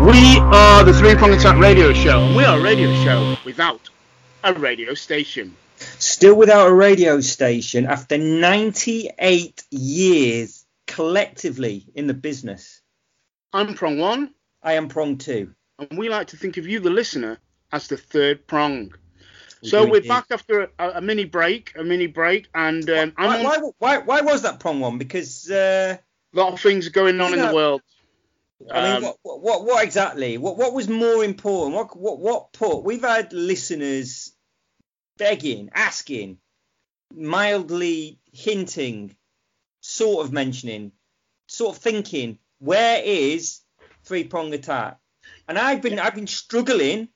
We are the Three Prong Attack Radio Show, and we are a radio show without a radio station. Still without a radio station after 98 years collectively in the business. I'm Prong One. I am Prong Two. And we like to think of you, the listener, as the third prong. We so we're back after a, a, mini break, a mini break, and um, why, why, why, why, was that Prong One? Because uh, a lot of things are going on in the world. I mean, um, what, what, what exactly? What, what was more important? What, what, what put? We've had listeners begging, asking, mildly hinting, sort of mentioning, sort of thinking, where is three prong attack? And I've been, I've been struggling.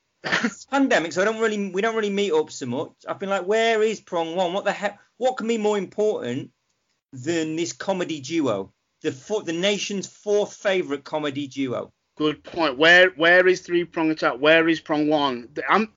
pandemic, so I don't really, we don't really meet up so much. I've been like, where is prong one? What the heck? What can be more important than this comedy duo? The four, the nation's fourth favorite comedy duo. Good point. Where where is three prong attack? Where is prong one? I'm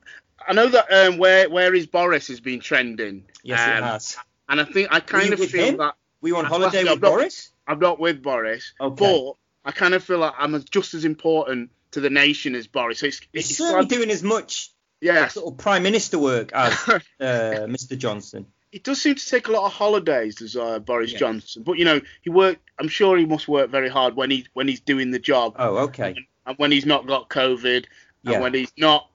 I know that um, where where is Boris has been trending. Yes, um, it has. And I think I kind of feel him? that we on holiday with I'm Boris. Not, I'm not with Boris. Okay. But I kind of feel like I'm just as important to the nation as Boris. So it's, He's it's certainly like, doing as much yes. sort of prime minister work as uh, Mr. Johnson he does seem to take a lot of holidays, does uh, Boris yeah. Johnson. But you know, he work. I'm sure he must work very hard when he when he's doing the job. Oh, okay. And, and when he's not got COVID, yeah. and when he's not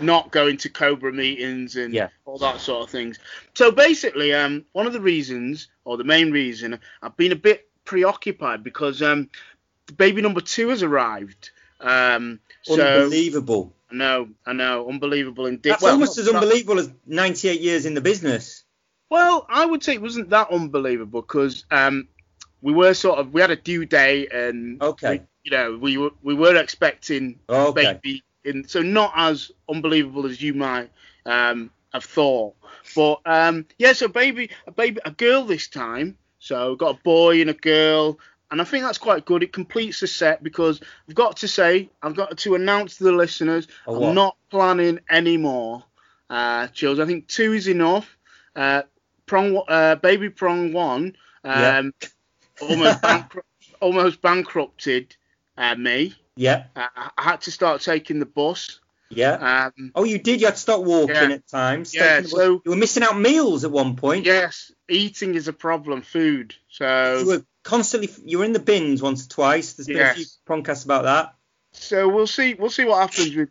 not going to Cobra meetings and yeah. all that sort of things. So basically, um, one of the reasons, or the main reason, I've been a bit preoccupied because um, baby number two has arrived. Um, Unbelievable. So, I know, I know, unbelievable indeed. That's well, almost as unbelievable as 98 years in the business. Well, I would say it wasn't that unbelievable because um, we were sort of we had a due date and okay, we, you know, we were we were expecting okay. baby, in, so not as unbelievable as you might um, have thought. But um, yeah, so baby, a baby, a girl this time. So got a boy and a girl, and I think that's quite good. It completes the set because I've got to say, I've got to announce to the listeners, I'm not planning any more uh, chills. I think two is enough. Uh, prong, uh, baby prong one, um, yeah. almost bankru- almost bankrupted uh, me. Yeah. Uh, I had to start taking the bus. Yeah. Um, oh, you did. You had to start walking yeah. at times. Yeah. So you were missing out meals at one point. Yes. Eating is a problem. Food. So you were constantly. You were in the bins once or twice. There's been yes. a few podcasts about that. So we'll see. We'll see what happens with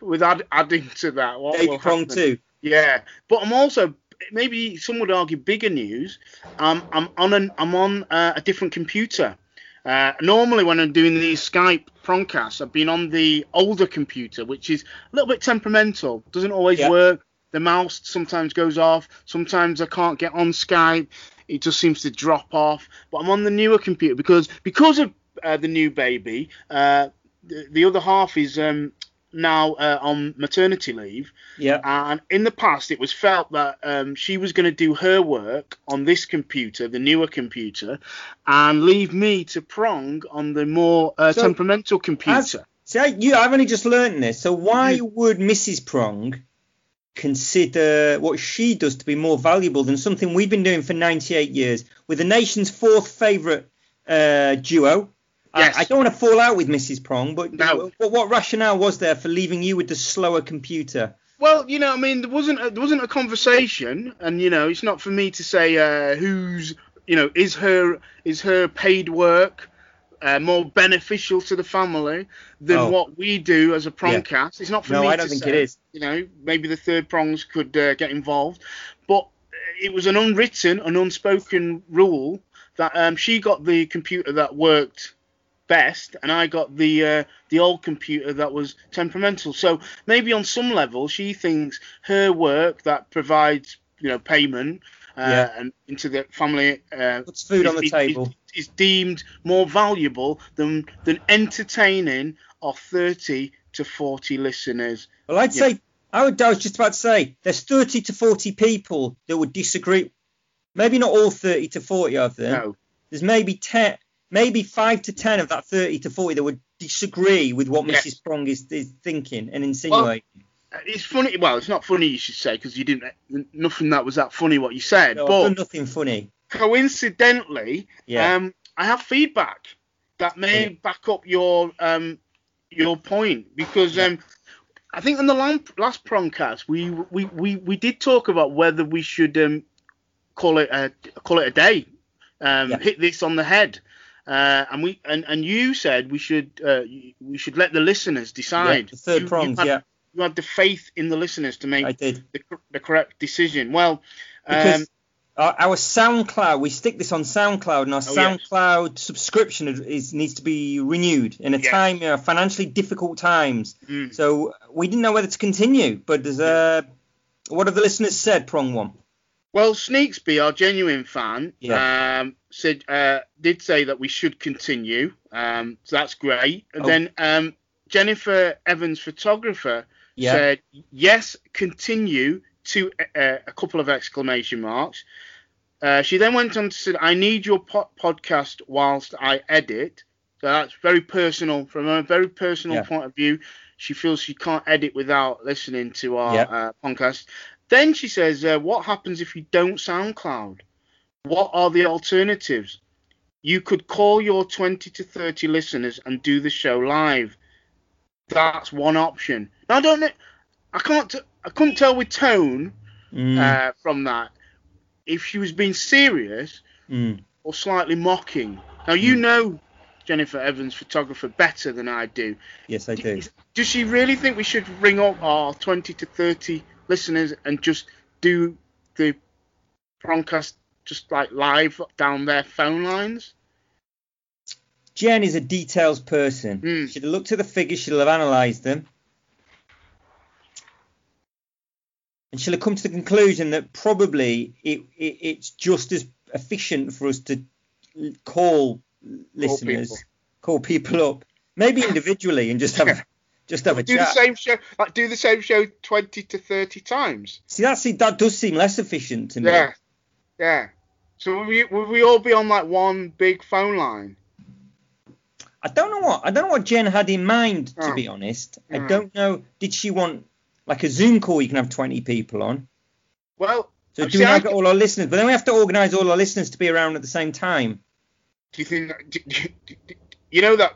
with add, adding to that. What Baby prong two. Yeah, but I'm also maybe some would argue bigger news. Um, I'm on an, I'm on uh, a different computer. Uh, normally, when I'm doing these Skype prongcasts, I've been on the older computer, which is a little bit temperamental. Doesn't always yeah. work. The mouse sometimes goes off. Sometimes I can't get on Skype. It just seems to drop off. But I'm on the newer computer because because of uh, the new baby. Uh, the, the, other half is um, now uh, on maternity leave. Yeah. And in the past, it was felt that um, she was going to do her work on this computer, the newer computer, and leave me to prong on the more uh, so temperamental computer. As, see, I, you, I've only just learned this. So why mm-hmm. would Mrs. Prong consider what she does to be more valuable than something we've been doing for 98 years with the nation's fourth favourite uh, duo? Yes. I, I, don't want to fall out with Mrs. Prong, but no. what, what rationale was there for leaving you with the slower computer? Well, you know, I mean, there wasn't a, there wasn't a conversation, and you know, it's not for me to say uh, who's, you know, is her is her paid work uh, more beneficial to the family than oh. what we do as a prongcast. Yeah. It's not for no, me. No, I don't think say, it is. You know, maybe the third prongs could uh, get involved, but it was an unwritten, an unspoken rule that um, she got the computer that worked best, and I got the uh, the old computer that was temperamental. So maybe on some level, she thinks her work that provides you know payment uh, yeah. and into the family uh, puts food is, on the table is, is, deemed more valuable than than entertaining our 30 to 40 listeners. Well, I'd yeah. say I, would, I was just about to say there's 30 to 40 people that would disagree. Maybe not all 30 to 40 of them. No. There's maybe 10, maybe five to 10 of that 30 to 40 that would disagree with what yes. Mrs. Prong is, is thinking and insinuating. Well, it's funny. Well, it's not funny you should say because you didn't. Nothing that was that funny what you said. No, but nothing funny. Coincidentally, yeah. um, I have feedback that may yeah. back up your um, your point because yeah. um, I think in the last prongcast we, we we we did talk about whether we should um, call it a call it a day, um, yeah. hit this on the head, uh, and we and, and you said we should uh, we should let the listeners decide. Yeah, the third you, prongs, you had, yeah. You had the faith in the listeners to make. The, the correct decision. Well, because um, our SoundCloud, we stick this on SoundCloud, and our oh, SoundCloud yes. subscription is needs to be renewed in a yes. time, you know, financially difficult times. Mm. So we didn't know whether to continue. But there's a, what have the listeners said, Prong One? Well, Sneaksby, our genuine fan, yeah. um, said uh, did say that we should continue. Um, so that's great. And oh. then um, Jennifer Evans, photographer, yeah. said yes, continue to uh, a couple of exclamation marks. Uh, she then went on to say, I need your po- podcast whilst I edit. So that's very personal, from a very personal yeah. point of view. She feels she can't edit without listening to our yeah. uh, podcast. Then she says, uh, What happens if you don't SoundCloud? What are the alternatives? You could call your 20 to 30 listeners and do the show live. That's one option. Now, I don't know. I can't. I couldn't tell with tone mm. uh, from that if she was being serious mm. or slightly mocking. Now you mm. know Jennifer Evans, photographer, better than I do. Yes, I do. Does she really think we should ring up our 20 to 30 listeners and just do the broadcast just like live down their phone lines? Jen is a details person. Mm. She'd have looked at the figures, she'll have analysed them, and she'll have come to the conclusion that probably it, it, it's just as efficient for us to call listeners, call people, call people up, maybe individually, and just have just have a do chat. the same show, like do the same show twenty to thirty times. See, that that does seem less efficient to me. Yeah, yeah. So would we would we all be on like one big phone line? I don't know what I don't know what Jen had in mind to oh. be honest. I don't know. Did she want like a Zoom call you can have 20 people on. Well, so uh, do we get all our listeners? But then we have to organise all our listeners to be around at the same time. Do you think? That, do, do, do, you know that?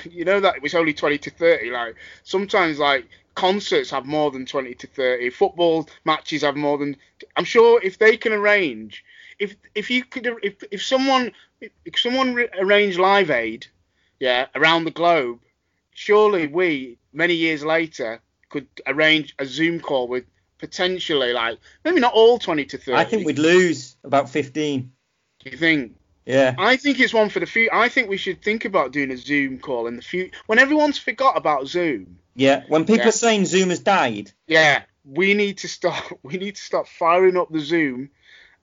You know that it was only 20 to 30. Like sometimes, like concerts have more than 20 to 30. Football matches have more than. I'm sure if they can arrange, if if you could, if if someone if someone arranged Live Aid, yeah, around the globe, surely we many years later could arrange a Zoom call with potentially like maybe not all 20 to 30. I think we'd lose about 15. Do you think? Yeah. I think it's one for the future. I think we should think about doing a Zoom call in the future when everyone's forgot about Zoom. Yeah. When people yeah. are saying Zoom has died. Yeah. We need to stop. We need to start firing up the Zoom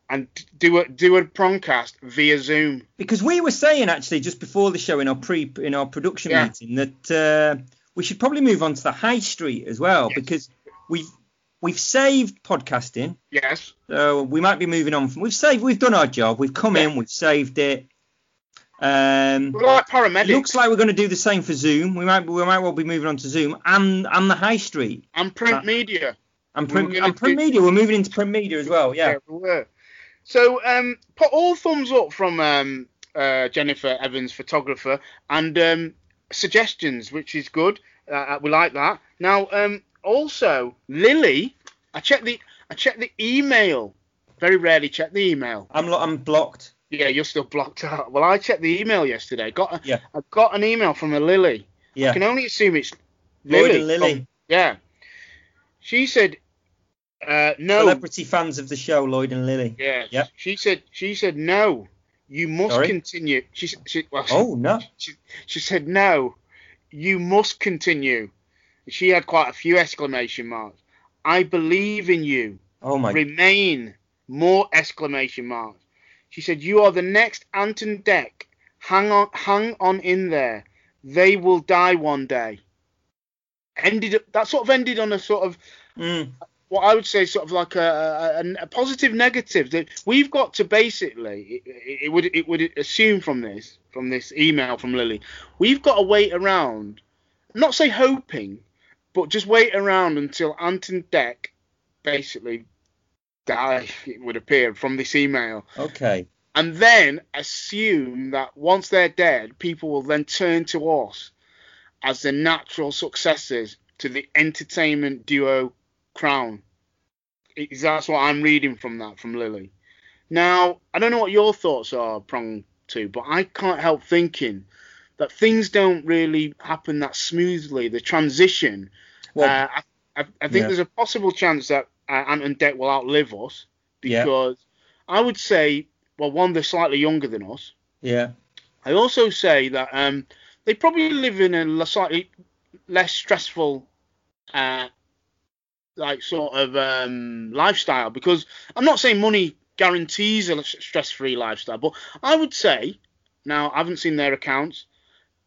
and do a do a prongcast via Zoom. Because we were saying actually just before the show in our pre in our production yeah. meeting that. Uh, we should probably move on to the high street as well yes. because we've we've saved podcasting. Yes. So we might be moving on from we've saved we've done our job. We've come yeah. in, we've saved it. Um, we're like paramedics. Looks like we're going to do the same for Zoom. We might we might well be moving on to Zoom and and the high street. And print uh, media. And print and print do... media. We're moving into print media as well. Yeah. yeah we were. So um, put all thumbs up from um, uh, Jennifer Evans, photographer, and um, suggestions, which is good. Uh, uh, we like that. Now, um, also Lily, I checked the I checked the email. Very rarely check the email. I'm I'm blocked. Yeah, you're still blocked out. Well, I checked the email yesterday. Got a, yeah. I got an email from a Lily. Yeah. I can only assume it's Lily. and Lily. From, yeah. She said uh, no. Celebrity fans of the show, Lloyd and Lily. Yeah. Yeah. She said she said no. You must Sorry? continue. She, she well, Oh no. She, she said no you must continue. She had quite a few exclamation marks. I believe in you. Oh my. Remain. More exclamation marks. She said, You are the next Ant and Dec. Hang on, hang on in there. They will die one day. ended up that sort of ended on a sort of Mm. what I would say sort of like a, a, a positive negative that we've got to basically it, it would it would assume from this from this email from Lily we've got to wait around not say hoping but just wait around until Ant and Dec basically die it would appear from this email Okay. and then assume that once they're dead people will then turn to us as the natural successors to the entertainment duo crown. Is that's what I'm reading from that from Lily. Now, I don't know what your thoughts are, Prong Two, but I can't help thinking that things don't really happen that smoothly. The transition. Well, uh, I, I, I think yeah. there's a possible chance that uh, Ant and Dec will outlive us Yeah. because I would say, well, one, they're slightly younger than us. yeah. I also say that um, they probably live in a slightly less stressful, uh, like sort of um, lifestyle. Because I'm not saying money guarantees a stress-free lifestyle, but I would say now I haven't seen their accounts,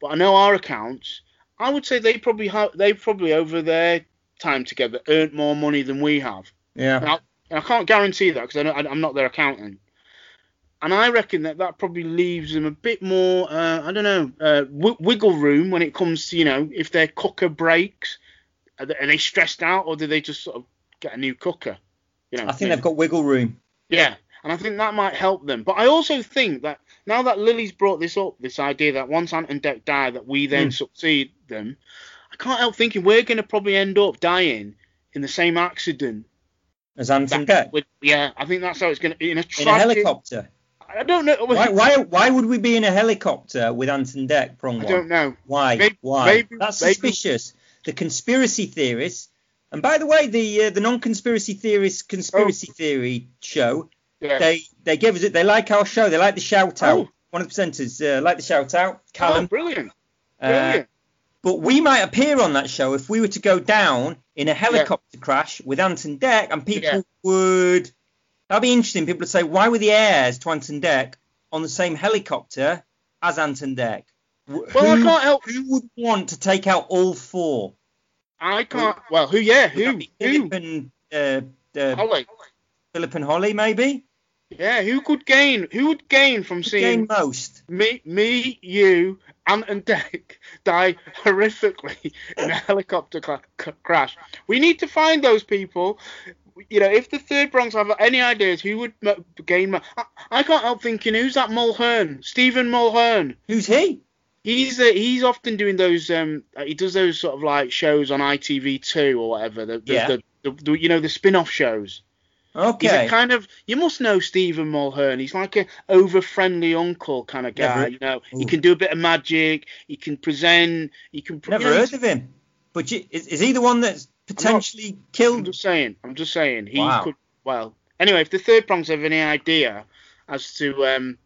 but I know our accounts. I would say they probably have they probably over their time together earned more money than we have. Yeah. Now, and I can't guarantee that because I'm not their accountant. And I reckon that that probably leaves them a bit more, uh, I don't know, uh, w- wiggle room when it comes to, you know, if their cooker breaks, are they, are they stressed out or do they just sort of get a new cooker? You know, I think they've got wiggle room. yeah, and I think that might help them. But I also think that now that Lily's brought this up, this idea that once Ant and Dec die, that we then Mm. succeed them, I can't help thinking we're going to probably end up dying in the same accident. As Ant and that Dec. would- yeah, I think that's how it's going to. In a, In a helicopter. I don't know. Why, why, why would we be in a helicopter with Ant and Dec, Prong I don't know. Why? Maybe- Why? maybe- That's maybe- suspicious. The conspiracy theorists, and by the way, the uh, the non-conspiracy theorist conspiracy theory show, Oh. Yeah. they they give us it. They like our show. They like the shout out. Oh. One of the presenters uh, like the shout out, oh, Callum. brilliant. Uh, Brilliant. but we might appear on that show if we were to go down in a helicopter crash with Ant and Dec, and people Yeah. would. That'd be interesting. People would say, why were the heirs to Ant and Dec on the same helicopter as Anton Deck? Dec? well, I can't help. Who would want to take out all four? I can't. Well, who? Yeah, who? Who? Philip and uh, uh, Holly. Philip and Holly, maybe. Yeah, who could gain? Who would gain from seeing Gain most. me, me, you, Ant and Dec die horrifically in a helicopter cla- c- crash? We need to find those people. You know, if the third prongs have any ideas, who would m- gain? mo- I, I can't help thinking, who's that Mulhern? Stephen Mulhern. Who's he? He's uh, he's often doing those um uh, he does those sort of like shows on ITV2 or whatever the the, Yeah. the, the, the you know the spin-off shows. He's Okay. a kind of you must know Stephen Mulhern. He's like a over friendly uncle kind of guy. Never- You know, he can do a bit of magic. He can present. He can. Never you know, heard of him. But you, is, is he the one that's potentially killed? I'm just saying. I'm just saying. He Wow. could. Well, anyway, if the third prongs have any idea as to um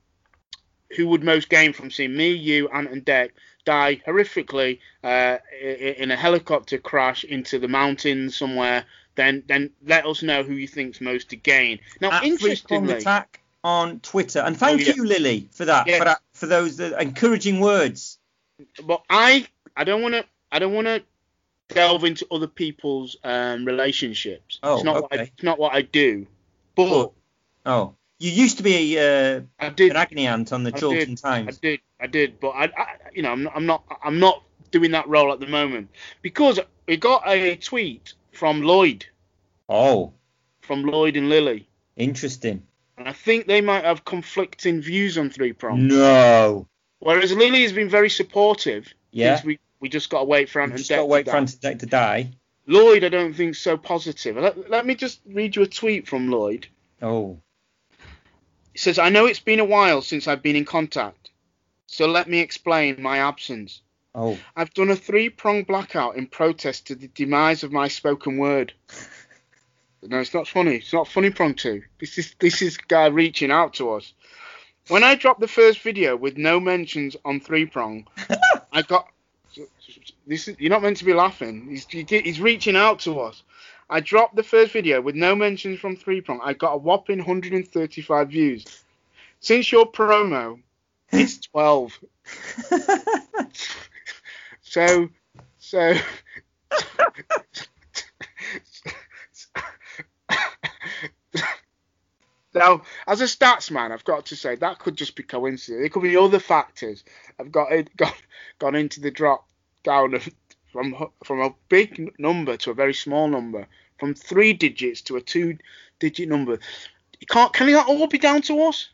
who would most gain from seeing me, you, Ant, and Dec die horrifically uh, in a helicopter crash into the mountains somewhere, then then let us know who you think's most to gain. Now, At interestingly, Attack on Twitter. And thank Oh, yeah. you, Lily, for that. Yeah. For that, for those encouraging words. but I I don't want to I don't want to delve into other people's um, relationships. Oh, it's not what I, okay. it's not what I do. But Oh. Oh, you used to be uh, I did an agony aunt on the I Chorlton did, Times. I did, I did, but I, I you know, I'm not, I'm not, I'm not doing that role at the moment because we got a tweet from Lloyd, Oh, from Lloyd and Lily, interesting. and I think they might have conflicting views on three prong. No. Whereas Lily has been very supportive. Yeah. We we just got to wait for Ant and Dec to wait for die. Ant and Dec to die. Lloyd, I don't think so positive. Let, let me just read you a tweet from Lloyd. Oh. He says, I know it's been a while since I've been in contact, so let me explain my absence. Oh. I've done a three prong blackout in protest to the demise of my spoken word. No, it's not funny. It's not funny prong two. This is this is guy reaching out to us. When I dropped the first video with no mentions on three prong, I got this. Is, you're not meant to be laughing. He's he's reaching out to us. I dropped the first video with no mentions from three prong. I got a whopping 135 views. Since your promo, it's 12. So, so Now, as a stats man, I've got to say that could just be coincidence. There could be other factors. I've got it, got gone into the drop down of, from from a big number to a very small number, from three digits to a two-digit number. You can't. Can that all be down to us?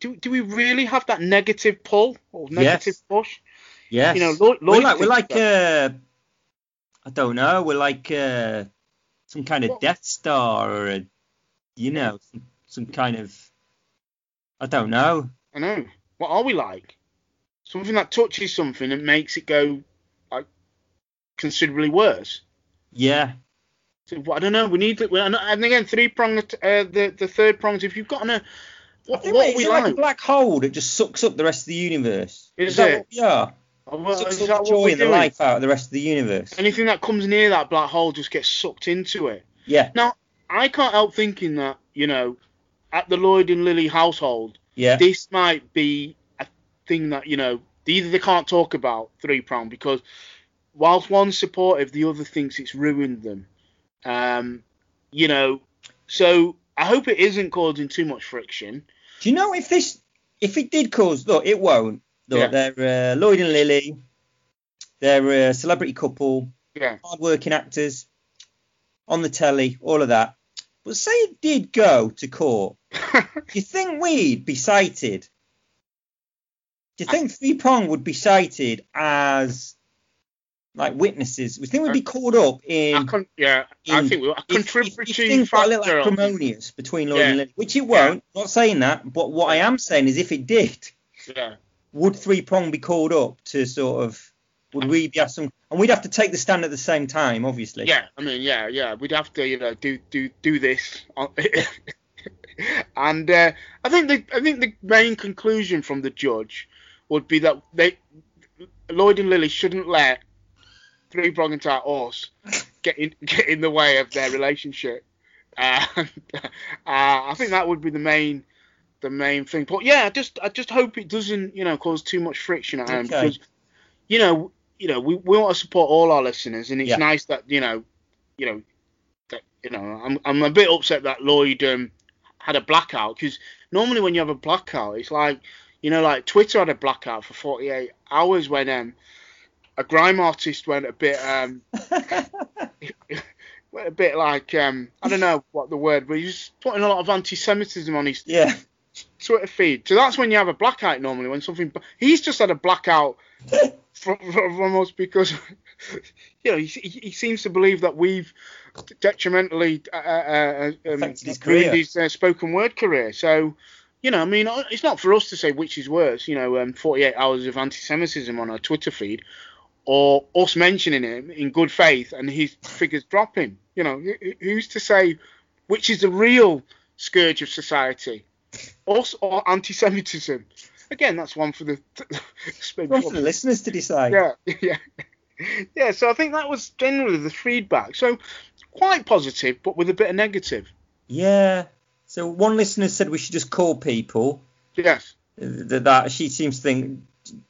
Do, do we really have that negative pull or negative Yes. push? Yes. You know, Lloyd, we're like we're like uh, I don't know. We're like uh, some kind of What- Death Star or a, you know, some, some kind of I don't know. I know. What are we like? Something that touches something and makes it go like considerably worse. Yeah. So, I don't know. We need to. And and again, three pronged. Uh, the the third pronged. If you've got an, a, I what, think what are we like, like? a black hole that just sucks up the rest of the universe. Is that it? what we are? Well, sucks up the joy and the doing? life out of the rest of the universe. Anything that comes near that black hole just gets sucked into it. Yeah. Now, I can't help thinking that you know, at the Lloyd and Lily household, Yeah. this might be a thing that you know either they can't talk about three prong because whilst one's supportive, the other thinks it's ruined them. Um, you know, so I hope it isn't causing too much friction. Do you know if this, if it did cause, look, it won't. Look, they're uh, Lloyd and Lily. They're a celebrity couple, Yeah. hard-working actors, on the telly, all of that. But say it did go to court, do you think we'd be cited? Do you think Three Prong would be cited as like witnesses? We think we'd be called up I in. con- yeah, I think we're a if- if- if contributory a little factor. acrimonious between Lloyd Yeah. and Lily, which it won't. Not saying that, but what I am saying is if it did, Yeah. Would Three Prong be called up to sort of? Would we be some? And we'd have to take the stand at the same time, obviously. Yeah, I mean, yeah, yeah, we'd have to, you know, do do do this, and uh, I think the I think the main conclusion from the judge would be that they Lloyd and Lily shouldn't let three prong and tight horse get in get in the way of their relationship. Uh, uh, I think that would be the main the main thing. But yeah, I just I just hope it doesn't you know cause too much friction at home Okay. because you know you know we, we want to support all our listeners and it's Yeah. nice that you know you know that you know I'm I'm a bit upset that Lloyd um had a blackout because normally when you have a blackout it's like you know like Twitter had a blackout for 48 hours when um a grime artist went a bit um went a bit like um I don't know what the word but he was putting a lot of anti-Semitism on his yeah. Twitter feed. So that's when you have a blackout normally when something. He's just had a blackout from, from us because you know he, he seems to believe that we've detrimentally uh, uh, uh, um, his ruined his uh, spoken word career. So. You know, I mean, it's not for us to say which is worse. You know, um, 48 hours of anti-Semitism on our Twitter feed, or us mentioning him in good faith and his figures dropping. You know, who- who- who's to say which is the real scourge of society? Us or anti-Semitism? Again, that's one for the. One for the listeners to decide. yeah, yeah, yeah. So I think that was generally the feedback. So quite positive, but with a bit of negative. Yeah. So one listener said we should just call people. Yes. That, that she seems to think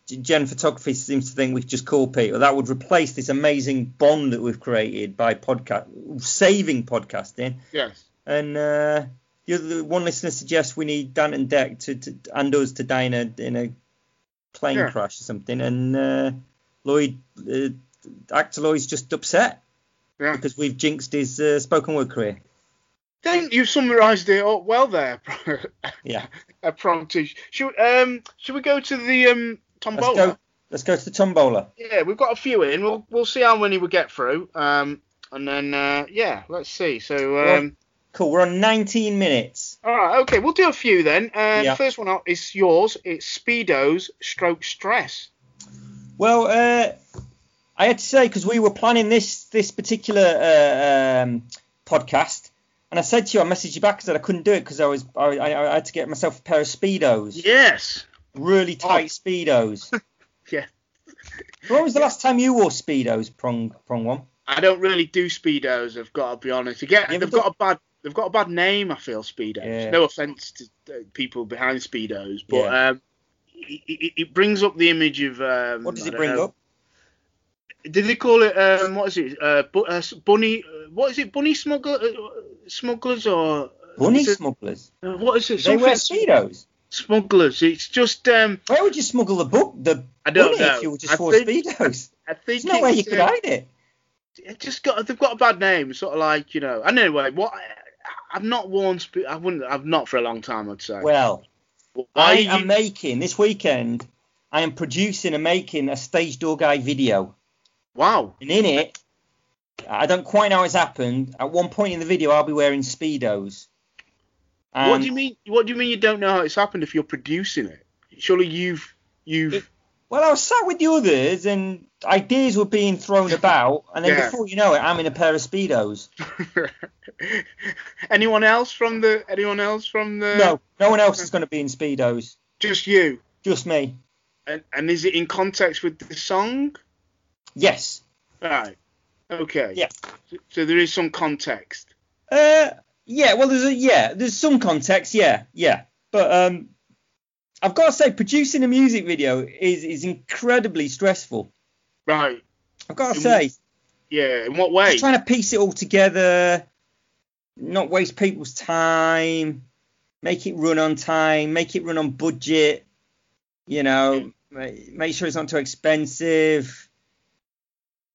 Gen Photography seems to think we could just call people. That would replace this amazing bond that we've created by podcast saving podcasting. Yes. And uh, the one listener suggests we need Dan and Dec to, to and us to die in a in a plane Yeah. crash or something. And uh, Lloyd, uh, actor Lloyd's just upset Yeah. because we've jinxed his uh, spoken word career. I think you've summarised it all well there, Yeah. uh, Promptish. Should um should we go to the um Let's go. Let's go to the tombola. Yeah, we've got a few in. We'll we'll see how many we get through. Um, and then uh, yeah, let's see. So um, Cool. We're on 19 minutes. all right, okay, we'll do a few then. Uh, Yeah. First one out is yours. It's Speedos stroke stress. Well, uh, I had to say because we were planning this this particular uh, um, podcast, and I said to you, I messaged you back that I couldn't do it because I was I, I, I had to get myself a pair of speedos, Yes. really tight speedos. Yeah. When was the last time you wore speedos, prong prong one? I don't really do speedos. I've got to be honest. Again, they've got a bad they've got a bad name. I feel speedos. Yeah. No offense to uh, people behind speedos, but Yeah. um, it, it, it brings up the image of um, What does I it bring know. up? did they call it? Um, what is it? Uh, bu- uh, bunny. Uh, what is it? Bunny smuggler, uh, smugglers or bunny is it- smugglers. what is it? They wear speedos. smugglers. It's just um, Where would you smuggle the book? The I don't bunny know. if you were just I for think- speedos. I think There's no way you could hide it. it just got they've got a bad name, sort of like you know. Anyway, what I've not worn. Spe- I wouldn't. I've not for a long time. I'd say. Well, Why I are you- am making this weekend. I am producing and making a stage door guy video, Wow. and in it, I don't quite know how it's happened. At one point in the video, I'll be wearing speedos. what do you mean? What do you mean you don't know how it's happened if you're producing it? Surely you've you've. It- Well, I was sat with the others, and ideas were being thrown about, and then Yeah. before you know it, I'm in a pair of speedos. anyone else from the? Anyone else from the? no, no one else is going to be in speedos. Just you. Just me. And, and is it in context with the song? Yes. Right. Okay. Yeah. So, so there is some context. Uh, yeah. Well, there's a yeah. There's some context. Yeah, yeah. But um, I've got to say, producing a music video is is incredibly stressful. Right. I've got to In say, Yeah. In what way? just trying to piece it all together, not waste people's time, make it run on time, make it run on budget. You know, ma- make sure it's not too expensive.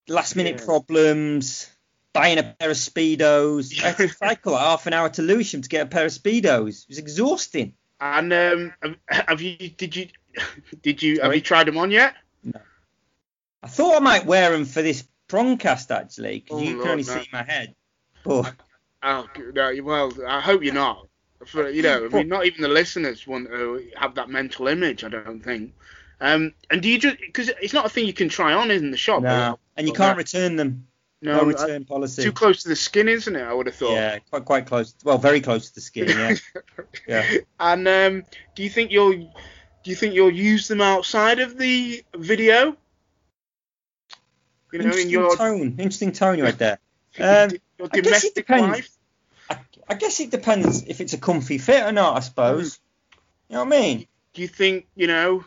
Last minute Yeah. problems. Buying a pair of speedos. I had to cycle half an hour to Lewisham to get a pair of speedos. It was exhausting. And um, have, have you? Did you? Did you? Have you tried them on yet? No. I thought I might wear them for this prongcast actually, because Oh, you can only no. see my head. But Oh no. Well, I hope you're not. For you know, I mean, not even the listeners want to have that mental image. I don't think. Um, and do you just because it's not a thing you can try on in the shop? no, and you can't no. return them. No, No, return policy. too close to the skin, isn't it? I would have thought. Yeah, quite quite close. Well, very close to the skin. Yeah. Yeah. And um, do you think you'll do you think you'll use them outside of the video? You know, in interesting your, tone. Interesting tone you had there. Um, your I guess it depends. life. I, I guess it depends if it's a comfy fit or not. I suppose. You know what I mean? Do you think you know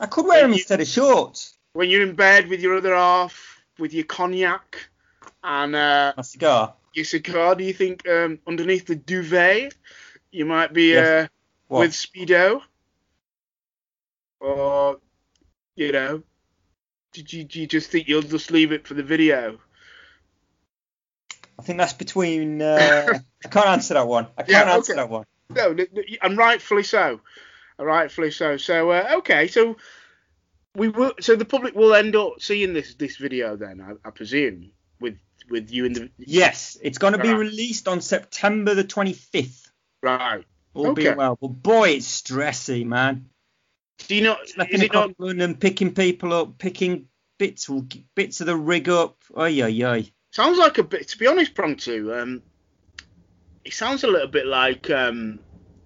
I could wear them you- instead of shorts. when you're in bed with your other half, with your cognac and uh, My cigar. your cigar? Do you think um, underneath the duvet you might be Yes. uh, with speedo, or you know, did you, do you just think you'll just leave it for the video? I think that's between. Uh, I can't answer that one. I can't Yeah, answer okay. that one. No, and rightfully so. Rightfully so. So uh, okay, so we will. So the public will end up seeing this this video then, I, I presume, with with you in the Yes, it's going to be Right. released on September the 25th. right. All Okay. being well. But boy, it's stressy, man. Do you not? Is it not? and picking people up, picking bits bits of the rig up. Oy, oy, oy. Sounds like a bit. To be honest, Prong Two. Um, it sounds a little bit like um.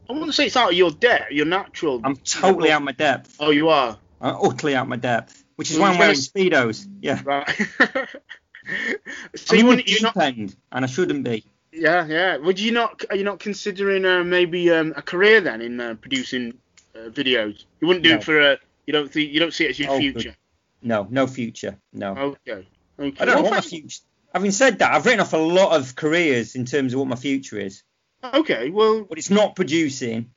I wouldn't say it's out of your depth, your natural. I'm totally out of my depth. Oh, you are. I'm utterly out my depth. Which is why I'm wearing speedos. Yeah. Right. so I'm you wouldn't, deep not. end, and I shouldn't be. Yeah, yeah. Would you not? Are you not considering uh, maybe um, a career then in uh, producing uh, videos? You wouldn't do No. it for a. You don't think you don't see it as your Oh, future. No, no future. No. Okay. Okay. I don't know Well, what my future. Having said that, I've written off a lot of careers in terms of what my future is, Okay. Well. but it's not producing.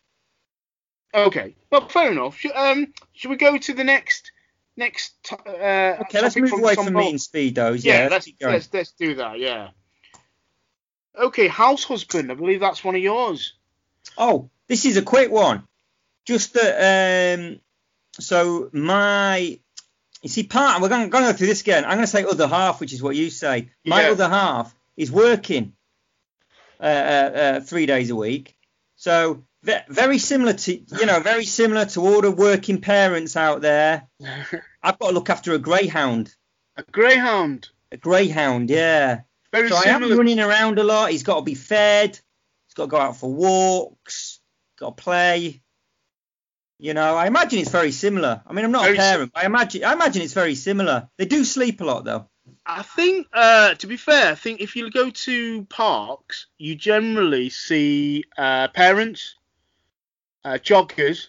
Okay. Well, fair enough. Should, um, should we go to the next next? t- Uh, Okay, let's move away from Bolt? me and speedos. Yeah, Yeah, let's going. let's let's do that. Yeah. Okay, house husband. I believe that's one of yours. Oh, this is a quick one. Just that, um, so my, you see, part, we're going, going to go through this again. I'm going to say other half, which is what you say. My Yeah. other half is working uh, uh, uh, three days a week. So very similar to, you know, very similar to all the working parents out there. I've got to look after a greyhound. a greyhound. A greyhound, yeah. Very So I am running around a lot. He's got to be fed. He's got to go out for walks. Got to play. You know, I imagine it's very similar. I mean, I'm not Very a parent, but I imagine I imagine it's very similar. They do sleep a lot though. I think, uh, to be fair, I think if you go to parks, you generally see uh, parents, uh, joggers,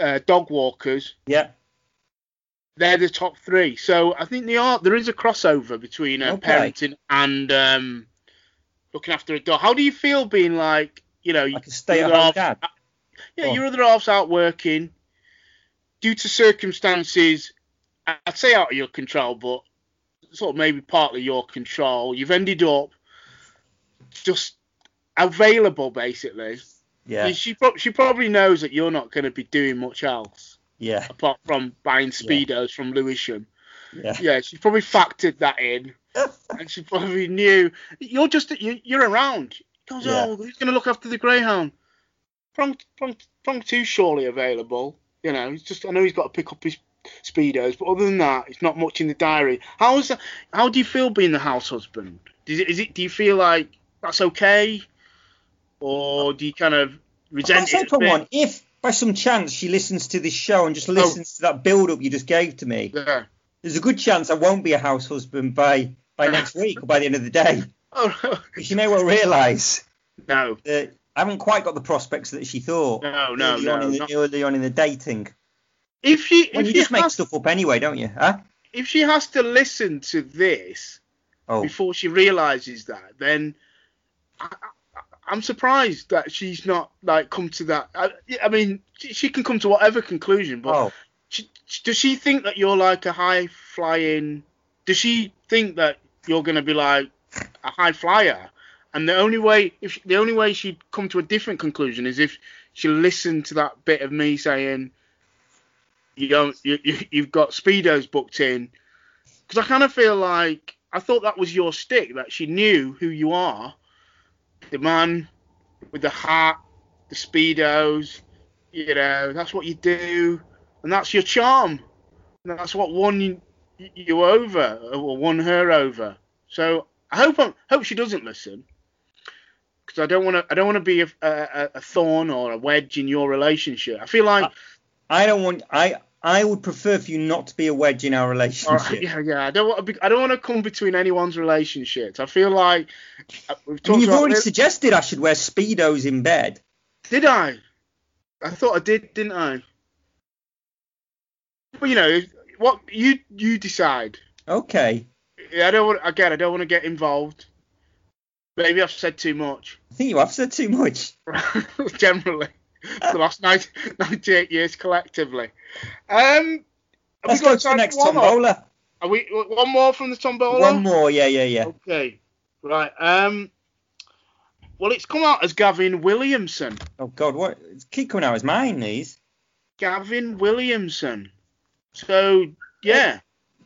uh, dog walkers, Yeah. they're the top three. So I think they are. There is a crossover between uh, Okay. parenting and um, looking after a dog. How do you feel being like, you know, Like a stay-at-home dad. Yeah, Oh. your other half's out working due to circumstances. I'd say out of your control, but sort of maybe partly your control. You've ended up just available, basically. Yeah, She pro- she probably knows that you're not going to be doing much else yeah, apart from buying speedos from Lewisham. yeah. Yeah, she probably factored that in, and she probably knew you're just you, you're around. He goes, Yeah. oh, who's going to look after the greyhound? Prong, prong, prong two surely available. You know, he's just I know he's got to pick up his speedos, but other than that, it's not much in the diary. How is that? How do you feel being the house husband? Is it, is it? Do you feel like that's okay, or do you kind of resent it? one, if by some chance she listens to this show Oh. and just oh. listens to that build up you just gave to me, Yeah. there's a good chance I won't be a house husband by by next week or by the end of the day. Oh you may well realise no, that I haven't quite got the prospects that she thought. no, no, early, no. on in the, not- early on in the dating. If she if you she just make has, stuff up anyway, don't you? Huh? if she has to listen to this Oh, before she realizes that, then I, I'm surprised that she's not like come to that. I, I mean, she, she can come to whatever conclusion, but oh, she, does she think that you're like a high flying? Does she think that you're going to be like a high flyer? And the only way, if she, the only way she'd come to a different conclusion is if she listened to that bit of me saying, "You don't, you, you you've got speedos booked in," because I kind of feel like I thought that was your stick that she knew who you are, the man with the hat, the speedos, you know, that's what you do, and that's your charm. And that's what won you, over, or won her over. So I hope I'm, hope she doesn't listen, because I don't want to I don't want to be a, a, a thorn or a wedge in your relationship. I feel like I don't want. I I would prefer for you not to be a wedge in our relationship. right, yeah, yeah. I don't want to be, I don't want to come between anyone's relationships. I feel like uh, we've talked you've about already this- suggested I should wear speedos in bed. Did I? I thought I did, didn't I? Well, you know, what you you decide. Okay. Yeah, I don't want again. I don't want to get involved. Maybe I've said too much. I think you have said too much. Generally, for the last 90, 98 years collectively. Um, Let's go to the next tombola. Are we one more from the tombola? One more, yeah, yeah, yeah. Okay, right. Um, well, it's come out as Gavin Williamson. Oh God, what? It's keep coming out as mine. These. Gavin Williamson. So yeah,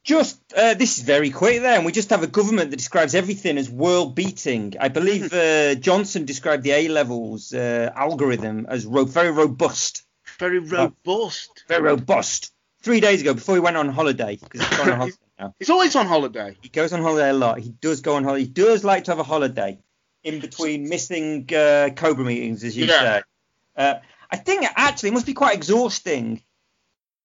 Just uh, this is very quick there, and we just have a government that describes everything as world beating. I believe uh, Johnson described the A levels uh, algorithm as ro- very robust. very robust. Very robust. Three days ago, before he went on holiday, because he's on holiday now. He's always on holiday. He goes on holiday a lot. He does go on holiday. He does like to have a holiday in between missing uh, Cobra meetings, as you Yeah. said. Uh, I think actually it must be quite exhausting.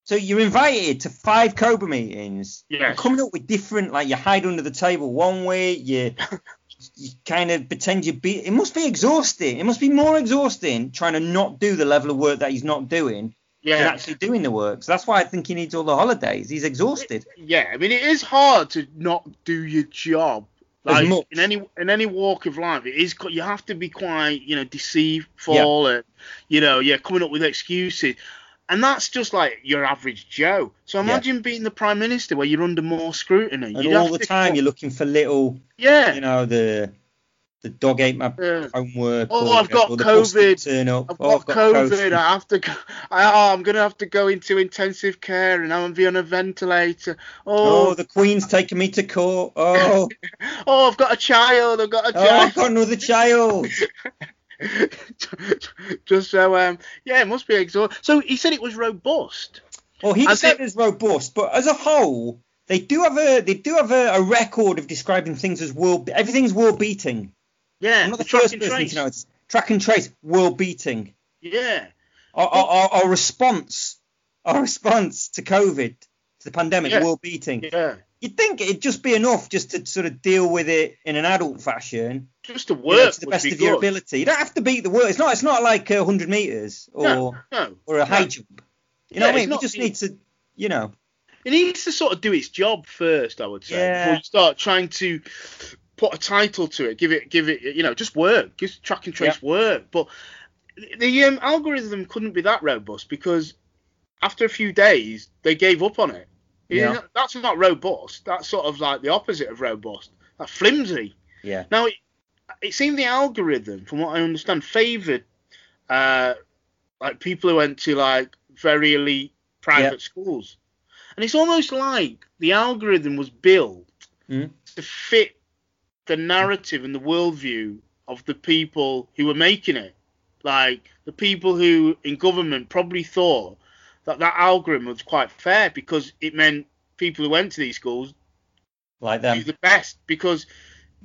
So you're invited to five Cobra meetings. You're coming up with different, like you hide under the table one way, you you kind of pretend you be. It must be exhausting. It must be more exhausting trying to not do the level of work that he's not doing than Yeah, actually doing the work. So that's why I think he needs all the holidays. He's exhausted. yeah. I mean, it is hard to not do your job. Like in any in any walk of life, it is. You have to be quite, you know, deceitful and, you know, yeah, coming up with excuses. And that's just like your average Joe. So imagine being the prime minister where you're under more scrutiny. And You'd all the time you're looking for little Yeah. you know the the dog ate my yeah. homework. Oh, or, I've got or the bus didn't COVID. Turn up. I've oh, got, COVID. I have to go. I, oh, I'm gonna have to go into intensive care and I'm gonna be on a ventilator. Oh, Oh, the Queen's taking me to court. Oh, oh, I've got a child. I've got a child. oh, I've got another child. Just so um, yeah, it must be exhausting. So he said it was robust. Well, he said think- it's robust, but as a whole, they do have a they do have a, a record of describing things as world. Everything's world beating. Yeah, I'm not the, track first person trace. to know it's track and trace world beating. Yeah, Our, our, our, our response, our response to COVID, to the pandemic, Yeah. world beating. yeah. You'd think it'd just be enough just to sort of deal with it in an adult fashion, Just to you work know, to the best be of your ability. You don't have to beat the world. It's not. It's not like uh, 100 meters or No, no. or a high jump. You know Yeah, what I mean? We just need to, you know. it needs to sort of do its job first, I would say, Yeah. before you start trying to put a title to it, give it, give it, you know, just work, just track and trace work. But the um, algorithm couldn't be that robust because after a few days they gave up on it. Yeah. That's not robust. That's sort of like the opposite of robust. That's flimsy. Yeah. Now, it, it seemed the algorithm, from what I understand, favoured uh, like people who went to like very elite private schools, and it's almost like the algorithm was built Mm. to fit the narrative and the worldview of the people who were making it. Like the people who in government probably thought that that algorithm was quite fair because it meant people who went to these schools Like do them. the best because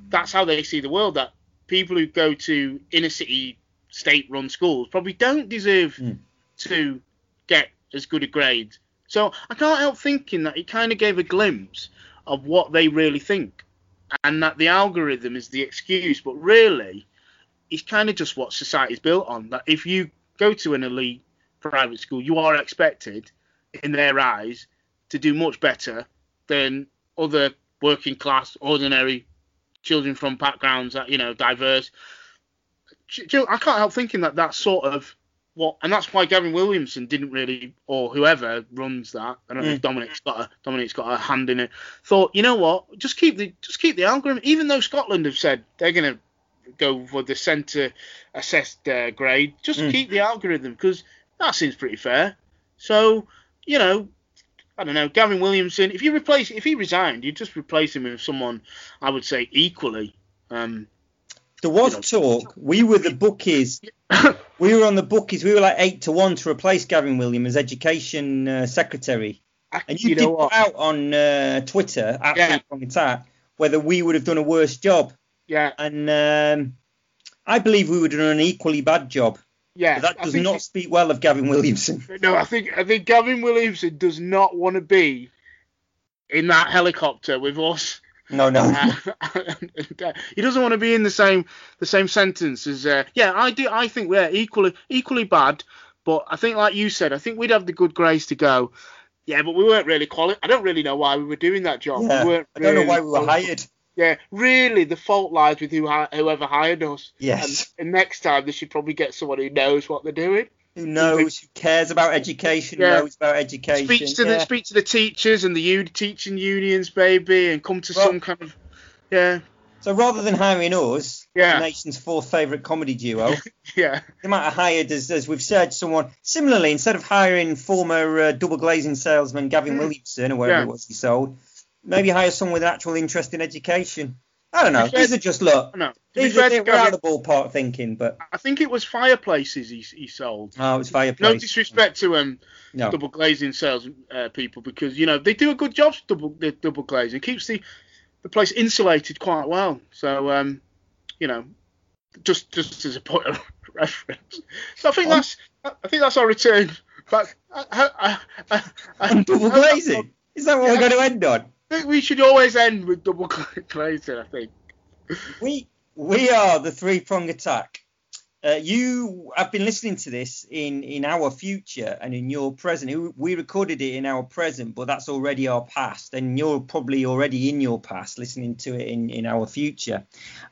that's how they see the world. That people who go to inner city state-run schools probably don't deserve Mm. to get as good a grade. So I can't help thinking that it kind of gave a glimpse of what they really think, and that the algorithm is the excuse, but really, it's kind of just what society's built on. That if you go to an elite private school, you are expected, in their eyes, to do much better than other working class, ordinary children from backgrounds that you know diverse. I can't help thinking that that's sort of what, and that's why Gavin Williamson didn't really, or whoever runs that. I don't know if Dominic's got a Dominic's got a hand in it. Thought, you know what, just keep the just keep the algorithm. Even though Scotland have said they're going to go for the centre assessed uh, grade, just Mm. keep the algorithm because that seems pretty fair. So, you know, I don't know, Gavin Williamson. If you replace, if he resigned, you'd just replace him with someone I would say equally. Um, There was you know. talk. We were the bookies. We were on the bookies. We were like eight to one to replace Gavin William as education uh, secretary. I- And you, you did put out on uh, Twitter at Yeah. Attack whether we would have done a worse job, Yeah, and um, I believe we would have done an equally bad job. Yeah. But that I does think not speak well of Gavin Williamson. No, I think I think Gavin Williamson does not want to be in that helicopter with us. No, no. Uh, and, uh, he doesn't want to be in the same the same sentence as uh, yeah. I do. I think we're equally equally bad, but I think like you said, I think we'd have the good grace to go. Yeah, but we weren't really quali I don't really know why we were doing that job. Yeah, we weren't I don't know why we were qualified. hired. Yeah, really, the fault lies with who hi- whoever hired us. Yes. And, and next time they should probably get someone who knows what they're doing. Who knows? Who cares about education? Yeah. Knows about education? speak to yeah. the speak to the teachers and the u- teaching unions, baby, and come to Well- some kind of yeah, So rather than hiring us, Yeah. the nation's fourth favourite comedy duo, yeah, they might have hired, as, as we've said, someone similarly. Instead of hiring former uh, double glazing salesman Gavin Mm. Williamson or whatever Yeah. it was he sold, maybe hire someone with an actual interest in education. I don't know. Fair- These are just look. I be These are we're out of the ballpark thinking, but I think it was fireplaces he, he sold. oh, it's fireplace. No disrespect to um No. double glazing sales uh, people because you know they do a good job double the double glazing keeps the the place insulated quite well. So um you know just just as a point of reference. So I think On- that's I think that's our return back. I, I, I, I, On double uh, uh, glazing. Is that what Yeah. we're going to end on? Think we should always end with double glazing. I think. We we are the three prong attack. Uh, you have been listening to this in in our future and in your present. We recorded it in our present, but that's already our past, and you're probably already in your past, listening to it in in our future.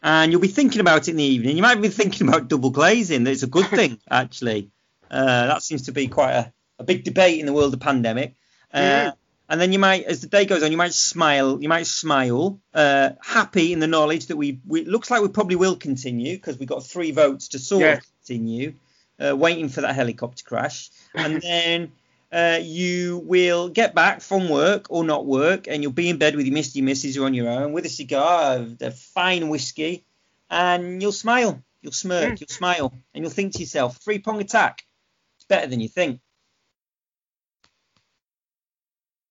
And you'll be thinking about it in the evening. You might be thinking about double glazing. That's a good thing, actually. Uh, that seems to be quite a, a big debate in the world of pandemic. Uh, Yeah. And then you might, as the day goes on, you might smile. You might smile, uh, happy in the knowledge that we, we it looks like we probably will continue because we got three votes to sort Yeah. of continue, uh, waiting for that helicopter crash, and then. Uh, you will get back from work or not work, and you'll be in bed with your misty missus or on your own with a cigar, a fine whiskey, and you'll smile, you'll smirk, Mm. you'll smile, and you'll think to yourself, three prong attack. It's better than you think.